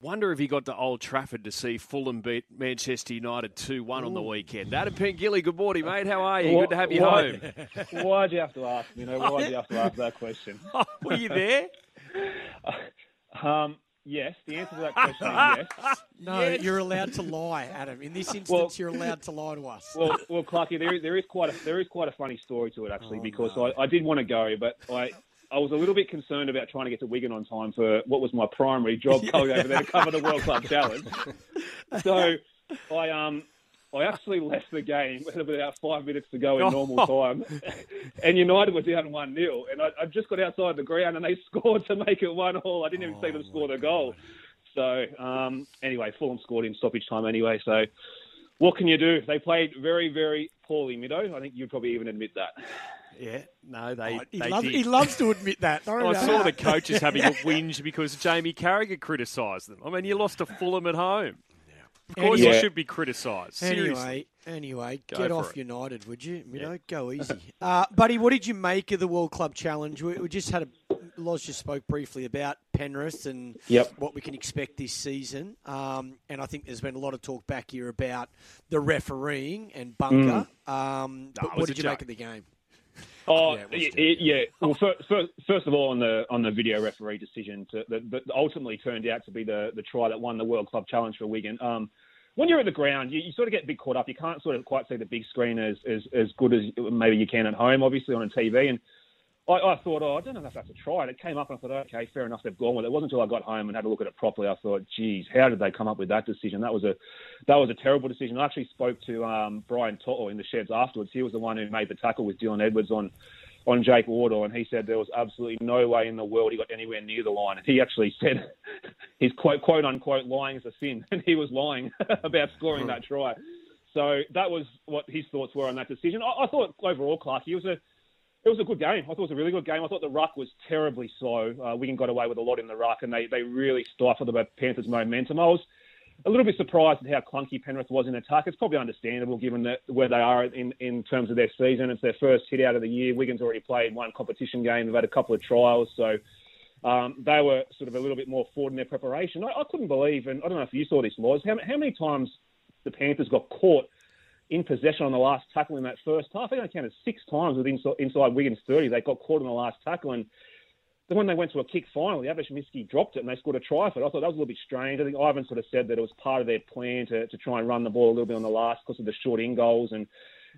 Wonder if he got to Old Trafford to see Fulham beat Manchester United 2 1 on the weekend. Adam Pengilly, good morning, mate. How are you? Good to have you Why- home. Why'd you have to ask? You know, why'd you have to ask that question? Were you there? Um, yes, the answer to that question is yes. No, Yes. you're allowed to lie, Adam. In this instance, Well- you're allowed to lie to us. Well, well, Clarky, there is, there is quite a there is quite a funny story to it actually Oh, because no. I, I did want to go, but I I was a little bit concerned about trying to get to Wigan on time for what was my primary job going over there to cover the World Club Challenge. So I um I actually left the game with about five minutes to go in normal time, and United were down one 0 and I, I just got outside the ground and they scored to make it one all. I didn't even see them Oh, score the goal. So um, anyway, Fulham scored in stoppage time anyway. So what can you do? They played very, very poorly, Mido. I think you'd probably even admit that. Yeah, no, they, Oh, he, they loves, did. he loves to admit that. Don't I worry saw about the coaches having a whinge because Jamie Carragher criticised them. I mean, you lost to Fulham at home. Of course, Anyway- you should be criticised. Anyway, anyway, Go get off it. United, would you? You know, go easy. Uh, buddy, what did you make of the World Club Challenge? We, we just had a. Loz just spoke briefly about Penrith and Yep. what we can expect this season. Um, and I think there's been a lot of talk back here about the refereeing and bunker. Um, Nah, but it what did you joke. make of the game? Oh, Yeah, yeah, yeah. Well, first, first, first of all, on the on the video referee decision to, that, that ultimately turned out to be the the try that won the World Club Challenge for Wigan. Um, when you're at the ground, you, you sort of get a bit caught up. You can't sort of quite see the big screen as as, as good as maybe you can at home, obviously on a TV. And I, I thought, oh, I don't know if that's a try. And it came up, and I thought, okay, fair enough, they've gone with it. It wasn't until I got home and had a look at it properly, I thought, geez, how did they come up with that decision? That was a that was a terrible decision. I actually spoke to um, Brian To'o in the sheds afterwards. He was the one who made the tackle with Dylan Edwards on on Jake Wardle, and he said there was absolutely no way in the world he got anywhere near the line. And he actually said his quote quote unquote lying is a sin, and he was lying about scoring that try. So that was what his thoughts were on that decision. I, I thought overall, Clark, it was a it was a good game. I thought it was a really good game. I thought the ruck was terribly slow. Uh, Wigan got away with a lot in the ruck, and they, they really stifled the Panthers' momentum. I was a little bit surprised at how clunky Penrith was in attack. It's probably understandable given that where they are in, in terms of their season. It's their first hit out of the year. Wigan's already played one competition game. They've had a couple of trials, so um, they were sort of a little bit more forward in their preparation. I, I couldn't believe, and I don't know if you saw this, Laws, how, how many times the Panthers got caught in possession on the last tackle in that first half. I think I counted six times with inside, inside Wigan's 30. They got caught on the last tackle. And then when they went to a kick final, the Miski dropped it and they scored a try for it. I thought that was a little bit strange. I think Ivan sort of said that it was part of their plan to, to try and run the ball a little bit on the last because of the short in goals and,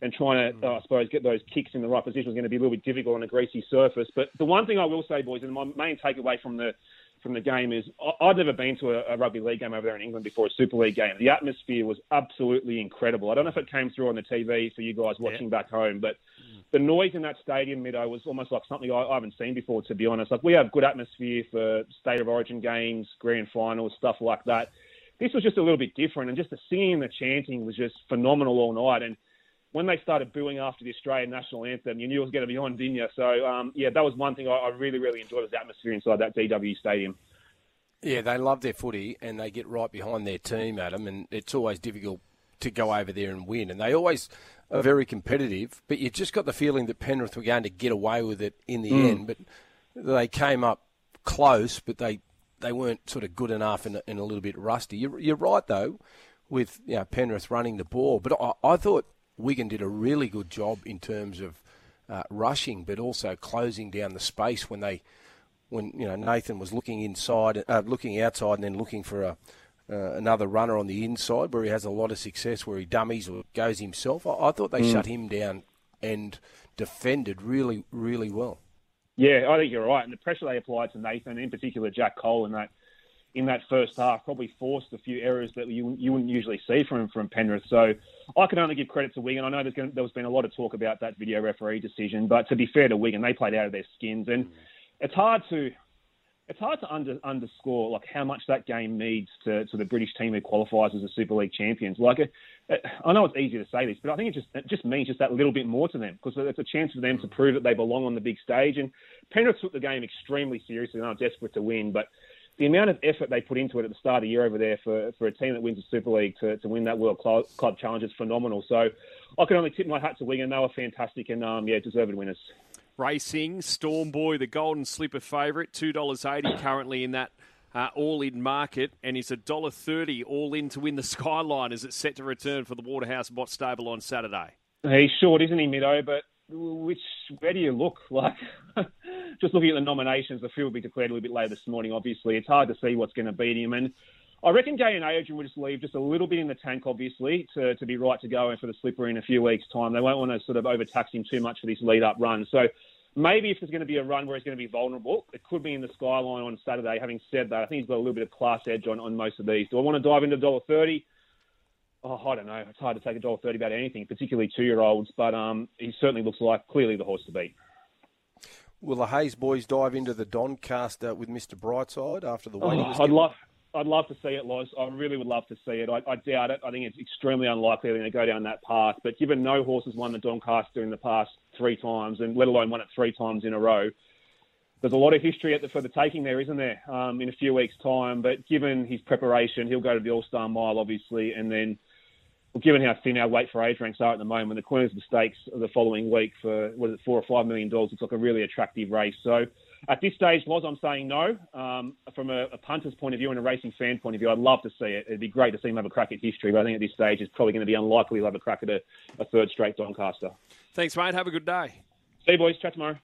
and trying to, uh, I suppose, get those kicks in the right position was going to be a little bit difficult on a greasy surface. But the one thing I will say, boys, and my main takeaway from the from the game is I'd never been to a, a rugby league game over there in England before a Super League game. The atmosphere was absolutely incredible. I don't know if it came through on the TV for you guys watching back home, but mm. the noise in that stadium, Mido, was almost like something I, I haven't seen before, to be honest. Like we have good atmosphere for state of origin games, grand finals, stuff like that. This was just a little bit different, and just the singing and the chanting was just phenomenal all night. And when they started booing after the Australian national anthem, you knew it was going to be on, didn't you? So, um, yeah, that was one thing I, I really, really enjoyed was the atmosphere inside that DW stadium. Yeah, they love their footy and they get right behind their team, Adam, and it's always difficult to go over there and win. And they always are very competitive, but you just got the feeling that Penrith were going to get away with it in the end. But they came up close, but they, they weren't sort of good enough and, and a little bit rusty. You're, you're right, though, with you know, Penrith running the ball. But I, I thought Wigan did a really good job in terms of uh, rushing, but also closing down the space when they when you know Nathan was looking inside, uh, looking outside, and then looking for a uh, another runner on the inside where he has a lot of success, where he dummies or goes himself. I, I thought they shut him down and defended really, really well. Yeah, I think you're right. And the pressure they applied to Nathan, in particular Jack Cole, in that in that first half, probably forced a few errors that you you wouldn't usually see from from Penrith. So I can only give credit to Wigan. I know there's going there was been a lot of talk about that video referee decision, but to be fair to Wigan, they played out of their skins, and it's hard to it's hard to under, underscore like how much that game means to, to the British team who qualifies as the Super League champions. Like, it, it, I know it's easy to say this, but I think it just it just means just that little bit more to them because it's a chance for them to prove that they belong on the big stage. And Penrith took the game extremely seriously and are desperate to win, but the amount of effort they put into it at the start of the year over there for, for a team that wins the Super League to, to win that World Club, Club Challenge is phenomenal. So I can only tip my hat to Wigan. They were fantastic and um, yeah, deserved winners. Racing, Storm Boy, the Golden Slipper favourite, $2.80 currently in that uh, all in market, and he's a dollar thirty all in to win the Skyline as it's set to return for the Waterhouse Bott Stable on Saturday. He's short, isn't he, Mido? But which where do you look? Like, just looking at the nominations, the field will be declared a little bit later this morning. Obviously, it's hard to see what's going to beat him, and I reckon Gai and Adrian will just leave just a little bit in the tank, obviously, to, to be right to go and for the slipper in a few weeks' time. They won't want to sort of overtax him too much for this lead-up run. So maybe if there's going to be a run where he's going to be vulnerable, it could be in the skyline on Saturday. Having said that, I think he's got a little bit of class edge on, on most of these. Do I want to dive into dollar thirty? Oh, I don't know. It's hard to take a dollar thirty about anything, particularly two-year-olds. But um, he certainly looks like clearly the horse to beat. Will the Hayes boys dive into the Doncaster with Mr. Brightside after the waiting? Oh, I'd love. I'd love to see it, Loz. I really would love to see it. I, I doubt it. I think it's extremely unlikely they're going to go down that path. But given no horse has won the Doncaster in the past three times, and let alone won it three times in a row, there's a lot of history the, for the taking there, isn't there? Um, in a few weeks' time. But given his preparation, he'll go to the All Star Mile, obviously, and then. Well, given how thin our weight for age ranks are at the moment, the Queensland Stakes the following week for was it four or five million dollars looks like a really attractive race. So at this stage, was I'm saying no. Um, from a, a, punter's point of view and a racing fan point of view, I'd love to see it. It'd be great to see him have a crack at history, but I think at this stage it's probably going to be unlikely he'll have a crack at a, a third straight Doncaster. Thanks, mate. Have a good day. See you, boys. Chat tomorrow.